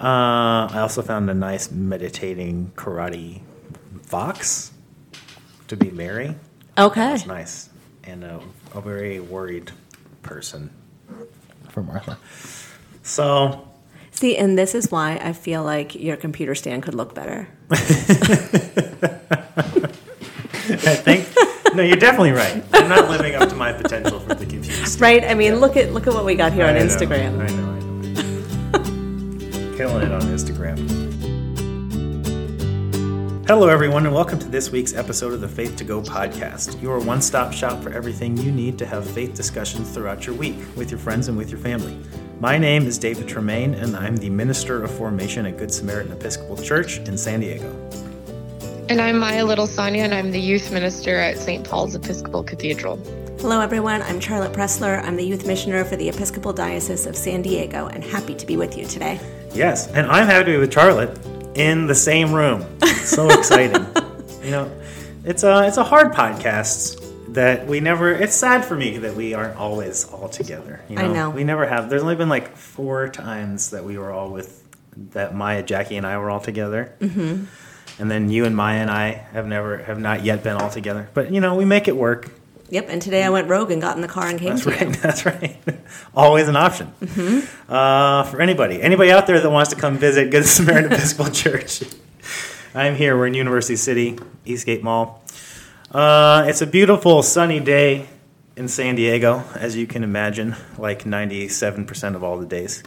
Uh, I also found a nice meditating karate fox to be Mary. Okay. That's nice. And a, a very worried person for Martha. So, See, and this is why I feel like your computer stand could look better. I think no, you're definitely right. I'm not living up to my potential for the computer. stand. Right? I mean, look at look at what we got here on know, Instagram. I know, I know. Killing it on Instagram. Hello, everyone, and welcome to this week's episode of the Faith to Go podcast, your one stop shop for everything you need to have faith discussions throughout your week with your friends and with your family. My name is David Tremaine, and I'm the Minister of Formation at Good Samaritan Episcopal Church in San Diego. And I'm Maya Little Sonia, and I'm the youth minister at St. Paul's Episcopal Cathedral. Hello, everyone. I'm Charlotte Pressler. I'm the youth missioner for the Episcopal Diocese of San Diego, and happy to be with you today. Yes, and I'm happy to be with Charlotte in the same room. So exciting. you know, it's a it's a hard podcast that we never. It's sad for me that we aren't always all together. You I know. we never have. There's only been like four times that we were all with that Maya, Jackie, and I were all together. Mm-hmm. And then you and Maya and I have never have not yet been all together. But you know, we make it work. Yep, and today I went rogue and got in the car and came That's to right. you. That's right. Always an option uh, for anybody. Anybody out there that wants to come visit Good Samaritan Episcopal Church. I'm here. We're in University City, Eastgate Mall. Uh, it's a beautiful sunny day in San Diego, as you can imagine, like 97% of all the days.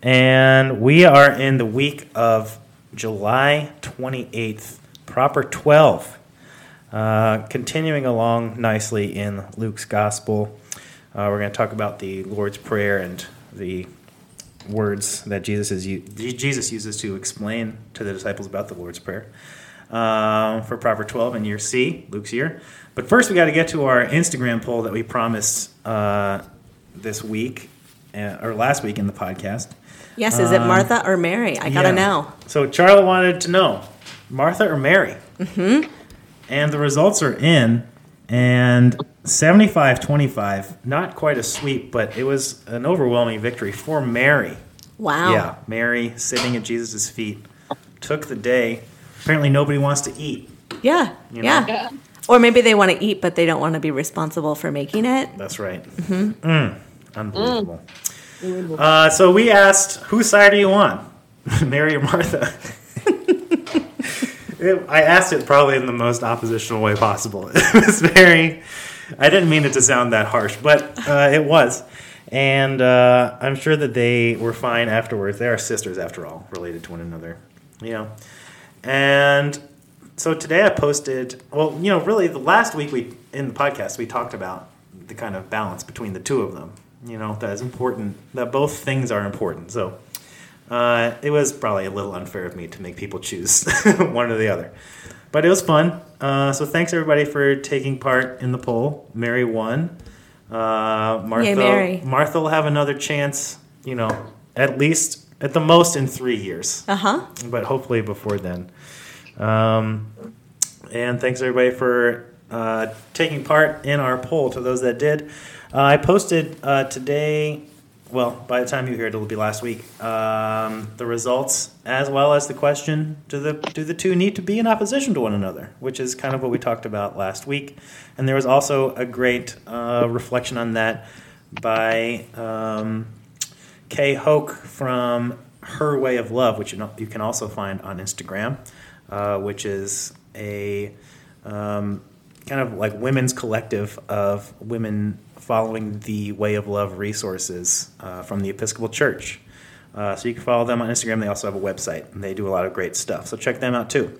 And we are in the week of July 28th, proper 12. Uh, continuing along nicely in Luke's Gospel, uh, we're going to talk about the Lord's Prayer and the words that Jesus is Jesus uses to explain to the disciples about the Lord's Prayer um, for proper 12 in year C, Luke's year. But first, we got to get to our Instagram poll that we promised uh, this week uh, or last week in the podcast. Yes, is it Martha or Mary? I gotta Yeah. know. So Charlotte wanted to know Martha or Mary? Mm-hmm. And the results are in, and 75 25, not quite a sweep, but it was an overwhelming victory for Mary. Wow. Yeah, Mary sitting at Jesus' feet took the day. Apparently, nobody wants to eat. Yeah. You know? Yeah. Or maybe they want to eat, but they don't want to be responsible for making it. That's right. Mm, hmm. unbelievable. Uh, so we asked, whose side are you on, Mary or Martha? It- I asked it probably in the most oppositional way possible. It was very. I didn't mean it to sound that harsh, but uh, it was. And uh, I'm sure that they were fine afterwards. They are sisters, after all, related to one another. You know. And so today I posted. Well, you know, really, the last week we in the podcast we talked about the kind of balance between the two of them. You know, that is important. That both things are important. So uh, it was probably a little unfair of me to make people choose one or the other. But it was fun. Uh, so thanks everybody for taking part in the poll. Mary won. Uh, Martha, Yay, Mary. Martha will have another chance, you know, at least, at the most in three years. Uh huh. But hopefully before then. Um, and thanks everybody for uh, taking part in our poll to those that did. Uh, I posted uh, today, well, by the time you hear it, it'll be last week, um, the results as well as the question do the, do the two need to be in opposition to one another? Which is kind of what we talked about last week. And there was also a great uh, reflection on that by um, Kay Hoke from Her Way of Love, which you, can also find on Instagram, uh, which is a um, kind of like women's collective of women following the Way of Love resources uh, from the Episcopal Church. Uh, so you can follow them on Instagram. They also have a website, and they do a lot of great stuff. So check them out too.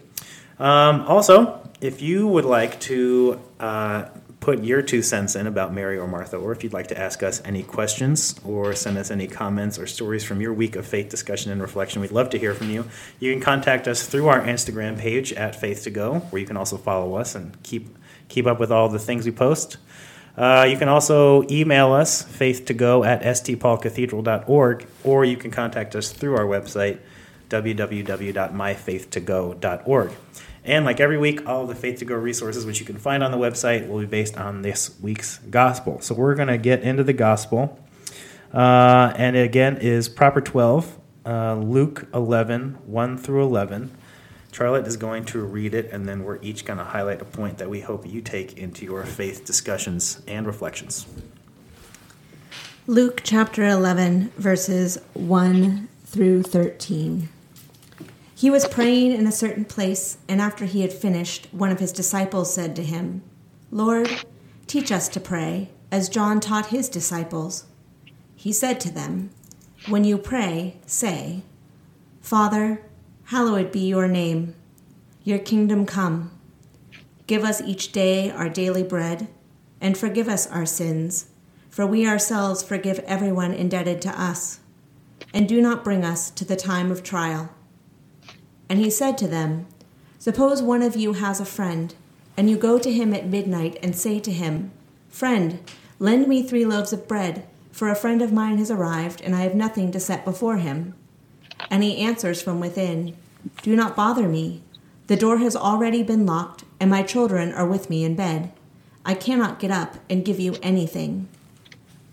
Um, also, if you would like to uh, put your two cents in about Mary or Martha, or if you'd like to ask us any questions or send us any comments or stories from your week of faith discussion and reflection, we'd love to hear from you. You can contact us through our Instagram page at Faith to Go, where you can also follow us and keep keep up with all the things we post. Uh, you can also email us, faith2go at stpaulcathedral.org, or you can contact us through our website, www.myfaith2go.org. And like every week, all the Faith to Go resources, which you can find on the website, will be based on this week's gospel. So we're going to get into the gospel. Uh, and again is Proper 12, uh, Luke 11, 1 through 11. Charlotte is going to read it, and then we're each going to highlight a point that we hope you take into your faith discussions and reflections. Luke chapter 11, verses 1 through 13. He was praying in a certain place, and after he had finished, one of his disciples said to him, Lord, teach us to pray, as John taught his disciples. He said to them, When you pray, say, Father, hallowed be your name, your kingdom come. Give us each day our daily bread, and forgive us our sins for we ourselves forgive everyone indebted to us. And do not bring us to the time of trial. And he said to them, Suppose one of you has a friend, and you go to him at midnight and say to him, Friend, lend me three loaves of bread, for a friend of mine has arrived, and I have nothing to set before him. And he answers from within, Do not bother me. The door has already been locked, and my children are with me in bed. I cannot get up and give you anything.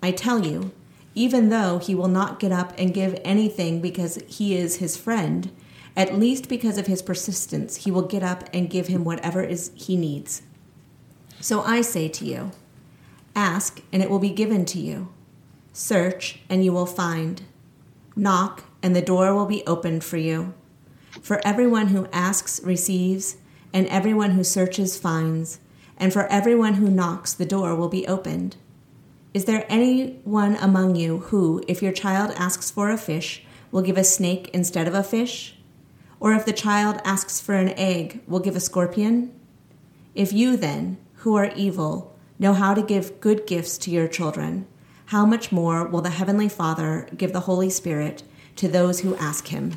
I tell you, even though he will not get up and give anything because he is his friend, at least because of his persistence, he will get up and give him whatever is he needs. So I say to you, ask and it will be given to you. Search and you will find. Knock and the door will be opened for you. For everyone who asks receives, and everyone who searches finds, and for everyone who knocks the door will be opened. Is there anyone among you who, if your child asks for a fish, will give a snake instead of a fish? Or if the child asks for an egg, will give a scorpion? If you then, who are evil, know how to give good gifts to your children, how much more will the Heavenly Father give the Holy Spirit to those who ask Him?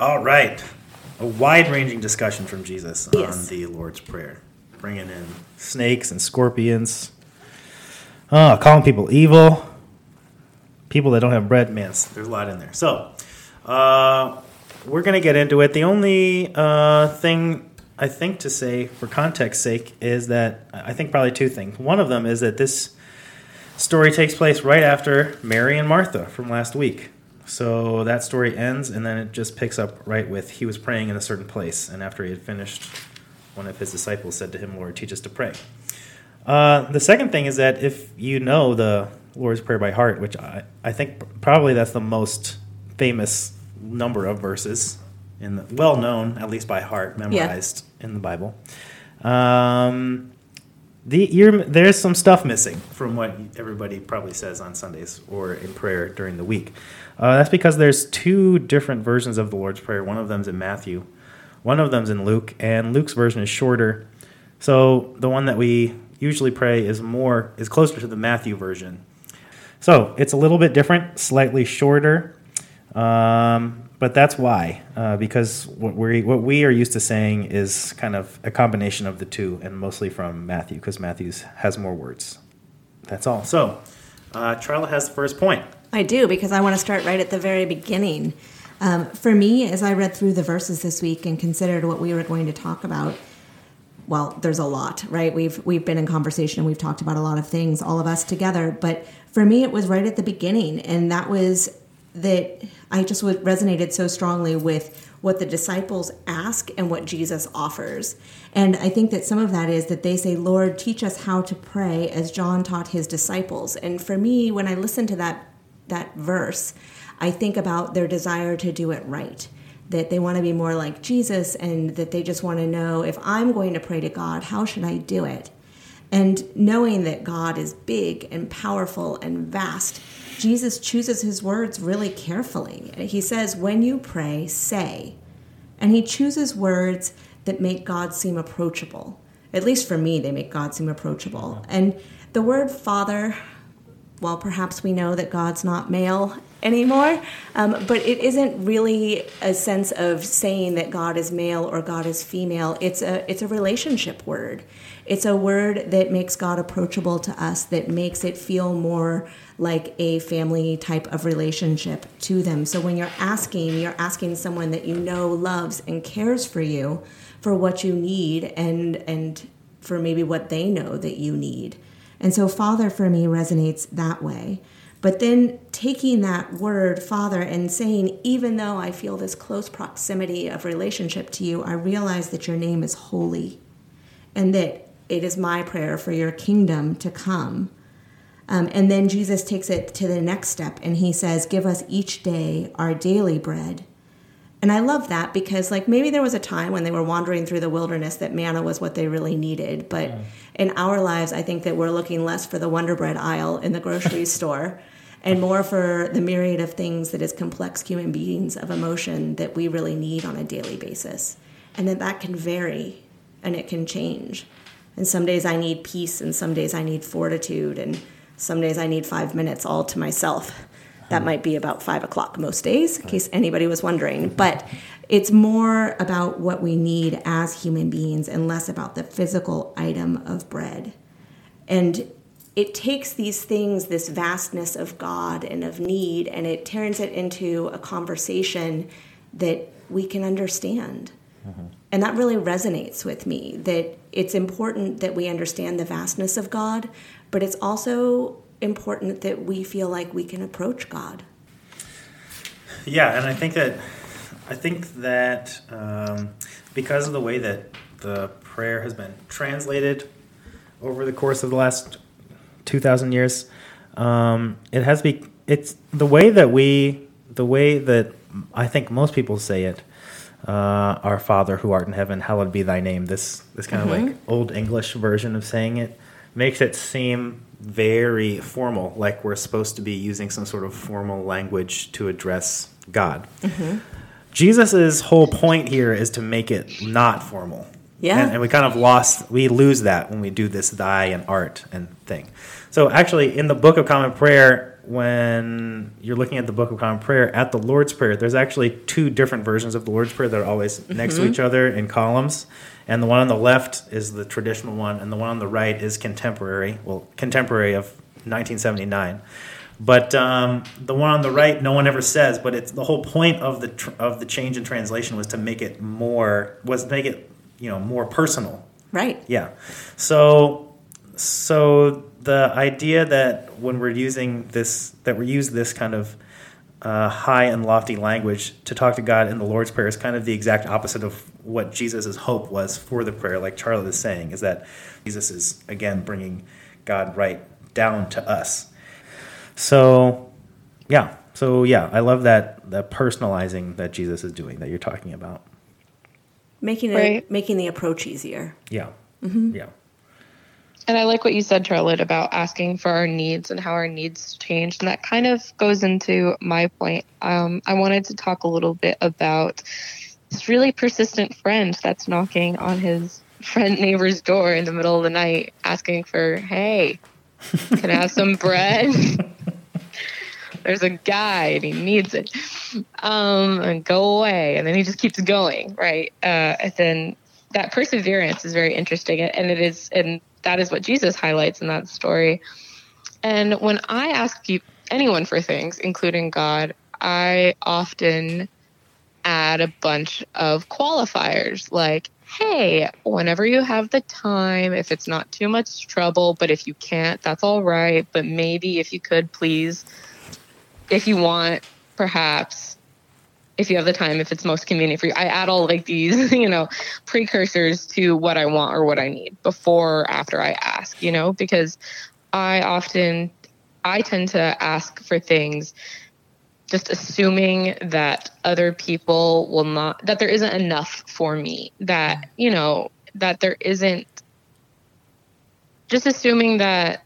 All right. A wide ranging discussion from Jesus Yes. on the Lord's Prayer, bringing in snakes and scorpions, Oh, calling people evil. People that don't have bread, man, there's a lot in there. So, uh, we're going to get into it. The only uh, thing I think to say, for context sake, is that I think probably two things. One of them is that this story takes place right after Mary and Martha from last week. So that story ends, and then it just picks up right with he was praying in a certain place, and after he had finished, one of his disciples said to him, Lord, teach us to pray. Uh, the second thing is that if you know the Lord's Prayer by heart, which I, I think probably that's the most famous number of verses in the, well known at least by heart, memorized in the Bible. Um, the there's some stuff missing from what everybody probably says on Sundays or in prayer during the week. Uh, that's because there's two different versions of the Lord's Prayer. One of them's in Matthew, one of them's in Luke, and Luke's version is shorter. So the one that we usually pray is more is closer to the Matthew version. So it's a little bit different, slightly shorter, um, but that's why uh, because what we what we are used to saying is kind of a combination of the two, and mostly from Matthew because Matthew's has more words. That's all. So uh, Charlotte has the first point. I do because I want to start right at the very beginning. Um, for me, as I read through the verses this week and considered what we were going to talk about, well, there's a lot, right? We've we've been in conversation, and we've talked about a lot of things, all of us together. But for me, it was right at the beginning, and that was that I just resonated so strongly with what the disciples ask and what Jesus offers. And I think that some of that is that they say, Lord, teach us how to pray as John taught his disciples. And for me, when I listen to that that verse, I think about their desire to do it right that they want to be more like Jesus and that they just want to know if I'm going to pray to God, how should I do it? And knowing that God is big and powerful and vast, Jesus chooses his words really carefully. He says, When you pray, say. And he chooses words that make God seem approachable. At least for me, they make God seem approachable. And the word Father, well, perhaps we know that God's not male anymore, um, but it isn't really a sense of saying that God is male or God is female. It's a it's a relationship word. It's a word that makes God approachable to us, that makes it feel more like a family type of relationship to them. So when you're asking, you're asking someone that you know loves and cares for you for what you need and and for maybe what they know that you need. And so Father for me resonates that way. But then taking that word, Father, and saying, even though I feel this close proximity of relationship to you, I realize that your name is holy and that it is my prayer for your kingdom to come. Um, and then Jesus takes it to the next step and he says, Give us each day our daily bread. And I love that because, like, maybe there was a time when they were wandering through the wilderness that manna was what they really needed. But mm. in our lives, I think that we're looking less for the Wonder Bread aisle in the grocery store and more for the myriad of things that is complex human beings of emotion that we really need on a daily basis. And that that can vary and it can change. And some days I need peace, and some days I need fortitude, and some days I need five minutes all to myself. That might be about five o'clock most days, in case anybody was wondering. But it's more about what we need as human beings and less about the physical item of bread. And it takes these things, this vastness of God and of need, and it turns it into a conversation that we can understand. Mm-hmm. And that really resonates with me that it's important that we understand the vastness of God, but it's also important that we feel like we can approach God. Yeah, and I think that I think that um, because of the way that the prayer has been translated over the course of the last two thousand years, um, it has be it's the way that we the way that I think most people say it. Uh, our Father who art in heaven, hallowed be thy name. This this kind mm-hmm. of like old English version of saying it makes it seem very formal, like we're supposed to be using some sort of formal language to address God. Mm-hmm. Jesus' whole point here is to make it not formal. Yeah. And, and, we kind of lost, we lose that when we do this thy and art and thing. So actually, in the Book of Common Prayer, when you're looking at the Book of Common Prayer, at the Lord's Prayer, there's actually two different versions of the Lord's Prayer that are always mm-hmm. next to mm-hmm. each other in columns and the one on the left is the traditional one, and the one on the right is contemporary. Well, contemporary of 1979. But um, the one on the right, no one ever says. But it's the whole point of the tr- of the change in translation was to make it more was to make it you know more personal. Right. Yeah. So so the idea that when we're using this that we use this kind of uh, high and lofty language to talk to God in the Lord's Prayer is kind of the exact opposite of what Jesus' hope was for the prayer, like Charlotte is saying, is that Jesus is, again, bringing God right down to us. So, yeah. So, yeah, I love that, that personalizing that Jesus is doing that you're talking about. Making, it, right. making the approach easier. Yeah. Mm-hmm. Yeah. And I like what you said, Charlotte, about asking for our needs and how our needs change. And that kind of goes into my point. Um, I wanted to talk a little bit about this really persistent friend that's knocking on his friend neighbor's door in the middle of the night asking for, hey, can I have some bread? There's a guy and he needs it. Um, and go away. And then he just keeps going, right? Uh, and then that perseverance is very interesting. And it is, and that is what Jesus highlights in that story. And when I ask anyone for things, including God, I often add a bunch of qualifiers like, hey, whenever you have the time, if it's not too much trouble, but if you can't, that's all right. But maybe if you could, please, if you want, perhaps, if you have the time, if it's most convenient for you. I add all like these, you know, precursors to what I want or what I need before or after I ask, you know, because I often, I tend to ask for things just assuming that other people will not that there isn't enough for me that you know that there isn't just assuming that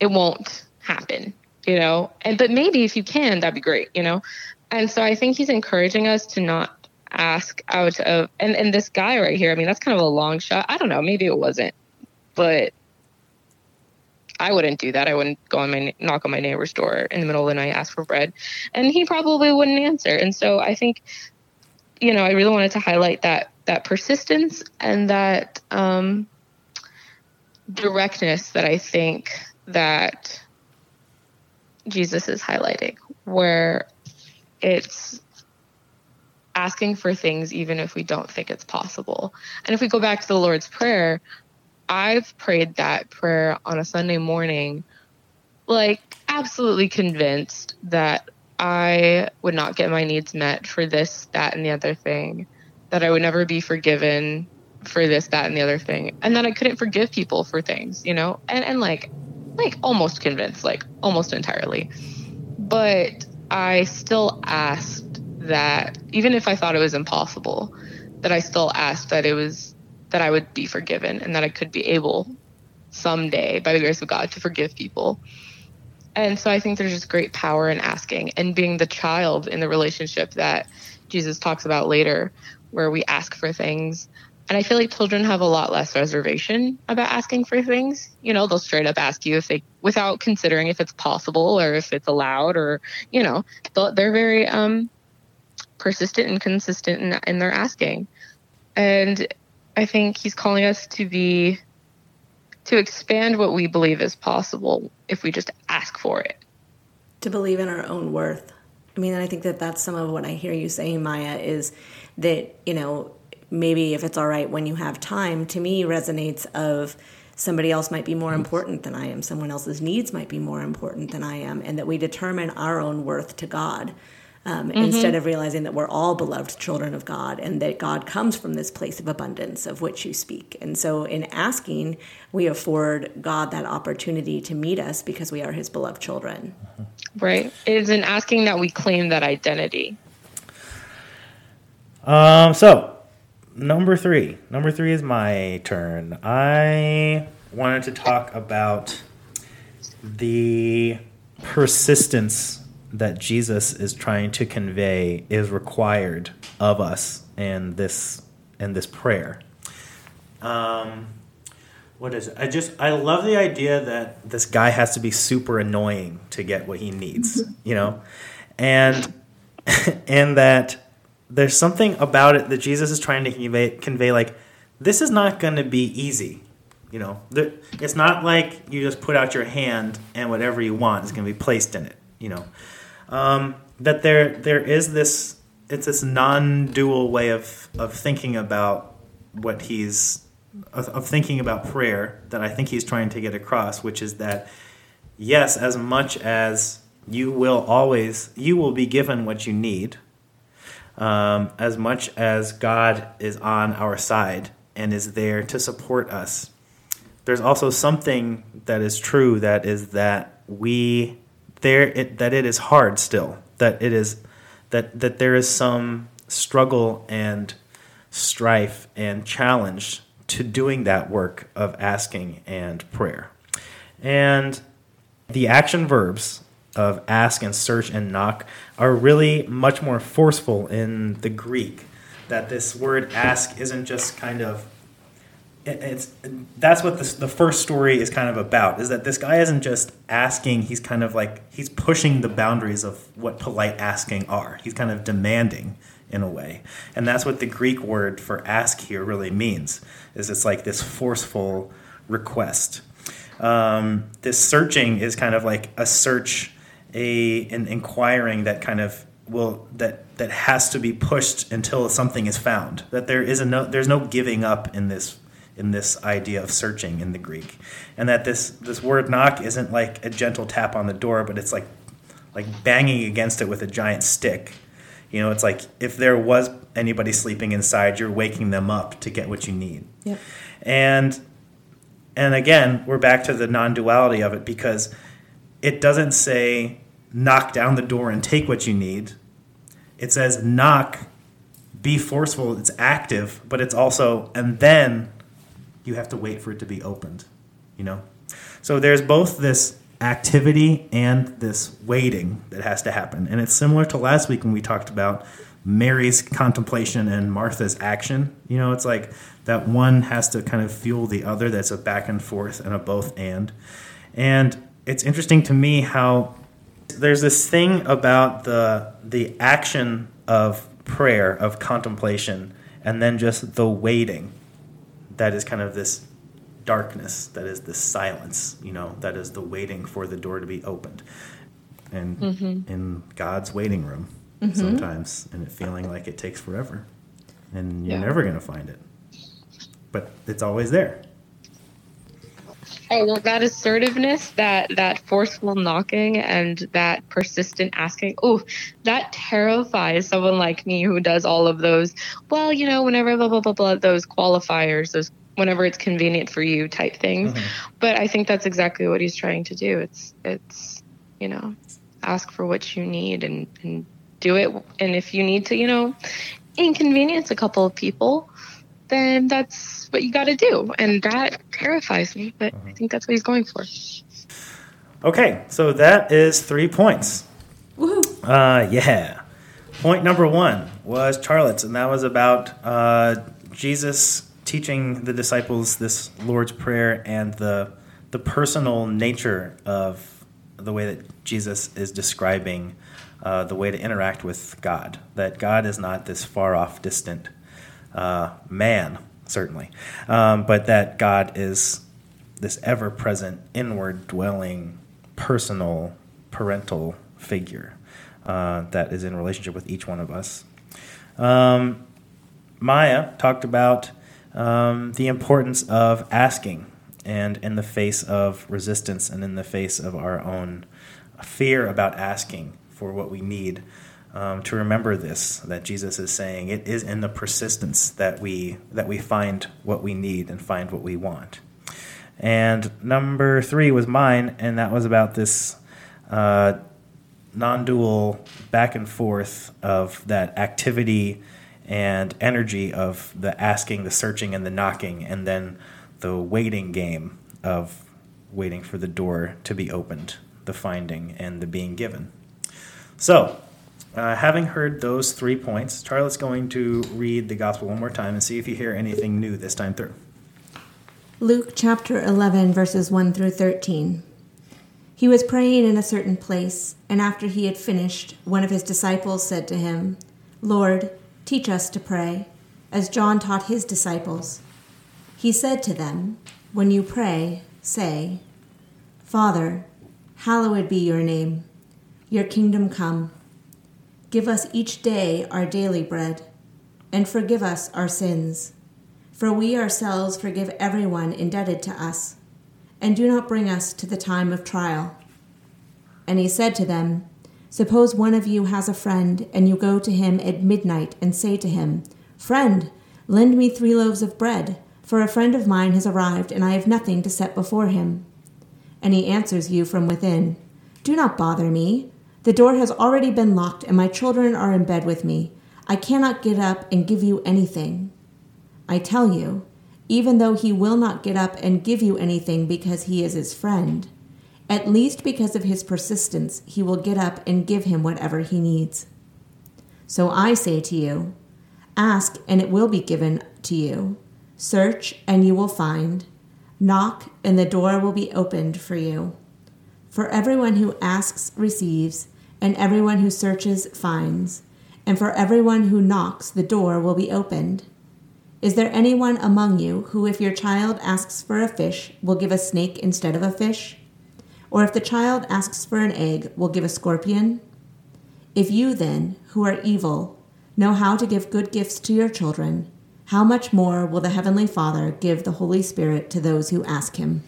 it won't happen you know and but maybe if you can that'd be great you know and so i think he's encouraging us to not ask out of and and this guy right here i mean that's kind of a long shot i don't know maybe it wasn't but I wouldn't do that. I wouldn't go on my knock on my neighbor's door in the middle of the night, ask for bread, and he probably wouldn't answer. And so I think, you know, I really wanted to highlight that that persistence and that um, directness that I think that Jesus is highlighting, where it's asking for things even if we don't think it's possible. And if we go back to the Lord's Prayer, I've prayed that prayer on a Sunday morning, like absolutely convinced that I would not get my needs met for this, that, and the other thing, that I would never be forgiven for this, that, and the other thing, and that I couldn't forgive people for things, you know, and and like, like almost convinced, like almost entirely, but I still asked that even if I thought it was impossible, that I still asked that it was that I would be forgiven and that I could be able someday by the grace of God to forgive people. And so I think there's just great power in asking and being the child in the relationship that Jesus talks about later, where we ask for things. And I feel like children have a lot less reservation about asking for things. You know, they'll straight up ask you if they, without considering if it's possible or if it's allowed, or you know, they're very um, persistent and consistent in, in their asking. And I think he's calling us to be to expand what we believe is possible if we just ask for it. To believe in our own worth. I mean, I think that that's some of what I hear you saying, Maya, is that, you know, maybe if it's all right when you have time, to me resonates of somebody else might be more important than I am, someone else's needs might be more important than I am, and that we determine our own worth to God um, mm-hmm. instead of realizing that we're all beloved children of God and that God comes from this place of abundance of which you speak. And so, in asking, we afford God that opportunity to meet us because we are His beloved children. Right. It is in asking that we claim that identity. Um. So, number three. Number three is my turn. I wanted to talk about the persistence that Jesus is trying to convey is required of us in this in this prayer. Um, what is it? I just I love the idea that this guy has to be super annoying to get what he needs, you know, and and that there's something about it that Jesus is trying to convey convey like this is not going to be easy. You know, it's not like you just put out your hand and whatever you want is going to be placed in it. You know, um, that there there is this it's this non-dual way of of thinking about what he's of, of thinking about prayer that I think he's trying to get across, which is that yes, as much as you will always you will be given what you need, um, as much as God is on our side and is there to support us. There's also something that is true that is that we there it, that it is hard still that it is that that there is some struggle and strife and challenge to doing that work of asking and prayer and the action verbs of ask and search and knock are really much more forceful in the greek. That this word ask isn't just kind of it's that's what this, the first story is kind of about is that this guy isn't just asking he's kind of like he's pushing the boundaries of what polite asking are. He's kind of demanding in a way. And that's what the greek word for ask here really means is it's like this forceful request. Um, this searching is kind of like a search a an inquiring that kind of will that that has to be pushed until something is found that there is a no there's no giving up in this in this idea of searching in the Greek, and that this this word knock isn't like a gentle tap on the door, but it's like like banging against it with a giant stick. You know, it's like if there was anybody sleeping inside, you're waking them up to get what you need. Yep. And and again, we're back to the non-duality of it because it doesn't say knock down the door and take what you need. It says knock, be forceful, it's active, but it's also and then you have to wait for it to be opened, you know? So there's both this activity and this waiting that has to happen. And it's similar to last week when we talked about Mary's contemplation and Martha's action. You know, it's like that one has to kind of fuel the other, that's a back and forth and a both and. And it's interesting to me how there's this thing about the the action of prayer, of contemplation, and then just the waiting that is kind of this darkness, that is this silence, you know, that is the waiting for the door to be opened. And mm-hmm. in God's waiting room mm-hmm. sometimes, and it feeling like it takes forever. And you're yeah. never going to find it. But it's always there. Oh well, that assertiveness, that that forceful knocking, and that persistent asking. Oh, that terrifies someone like me who does all of those. Well, you know, whenever blah blah blah blah, those qualifiers, those whenever it's convenient for you type things. Mm-hmm. But I think that's exactly what he's trying to do. It's it's you know, ask for what you need and and do it. And if you need to, you know, inconvenience a couple of people, then that's what you got to do. And that terrifies me, but uh-huh. I think that's what he's going for. Okay, so that is three points. Woohoo! Uh, yeah. Point number one was Charlotte's, and that was about uh, Jesus teaching the disciples this Lord's Prayer and the the personal nature of the way that Jesus is describing uh, the way to interact with God. That God is not this far off, distant uh, man, certainly, um, but that God is this ever present, inward dwelling, personal, parental figure uh, that is in relationship with each one of us. Um, Maya talked about um, the importance of asking and in the face of resistance and in the face of our own fear about asking for what we need um, to remember this that Jesus is saying it is in the persistence that we that we find what we need and find what we want. And number three was mine, and that was about this uh, non-dual back and forth of that activity and energy of the asking, the searching, and the knocking, and then the waiting game of waiting for the door to be opened, the finding and the being given. So, uh, having heard those three points, Charlotte's going to read the gospel one more time and see if you hear anything new this time through. Luke chapter 11, verses 1 through 13. He was praying in a certain place, and after he had finished, one of his disciples said to him, Lord, teach us to pray, as John taught his disciples. He said to them, When you pray, say, Father, hallowed be your name, your kingdom come. Give us each day our daily bread, and forgive us our sins, for we ourselves forgive everyone indebted to us. And do not bring us to the time of trial. And he said to them, Suppose one of you has a friend, and you go to him at midnight and say to him, Friend, lend me three loaves of bread, for a friend of mine has arrived, and I have nothing to set before him. And he answers you from within, Do not bother me. The door has already been locked, and my children are in bed with me. I cannot get up and give you anything. I tell you, even though he will not get up and give you anything because he is his friend, at least because of his persistence, he will get up and give him whatever he needs. So I say to you, ask and it will be given to you. Search and you will find. Knock and the door will be opened for you. For everyone who asks receives and everyone who searches finds, and for everyone who knocks, the door will be opened. Is there anyone among you who, if your child asks for a fish, will give a snake instead of a fish? Or if the child asks for an egg, will give a scorpion? If you then, who are evil, know how to give good gifts to your children, how much more will the Heavenly Father give the Holy Spirit to those who ask Him?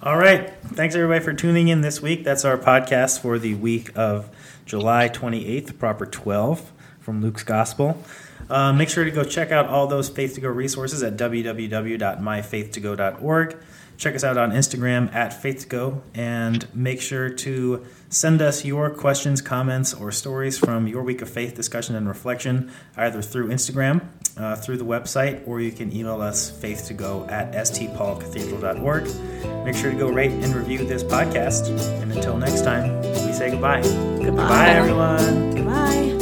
All right. Thanks, everybody, for tuning in this week. That's our podcast for the week of July 28th, proper 12 from Luke's Gospel. Uh, make sure to go check out all those Faith to Go resources at www.myfaith2go.org. Check us out on Instagram at Faith to Go, and make sure to send us your questions, comments, or stories from your week of faith discussion and reflection either through Instagram, uh, through the website, or you can email us faith to go at stpaulcathedral.org. Make sure to go rate and review this podcast. And until next time, we say goodbye. Goodbye, goodbye everyone. Goodbye.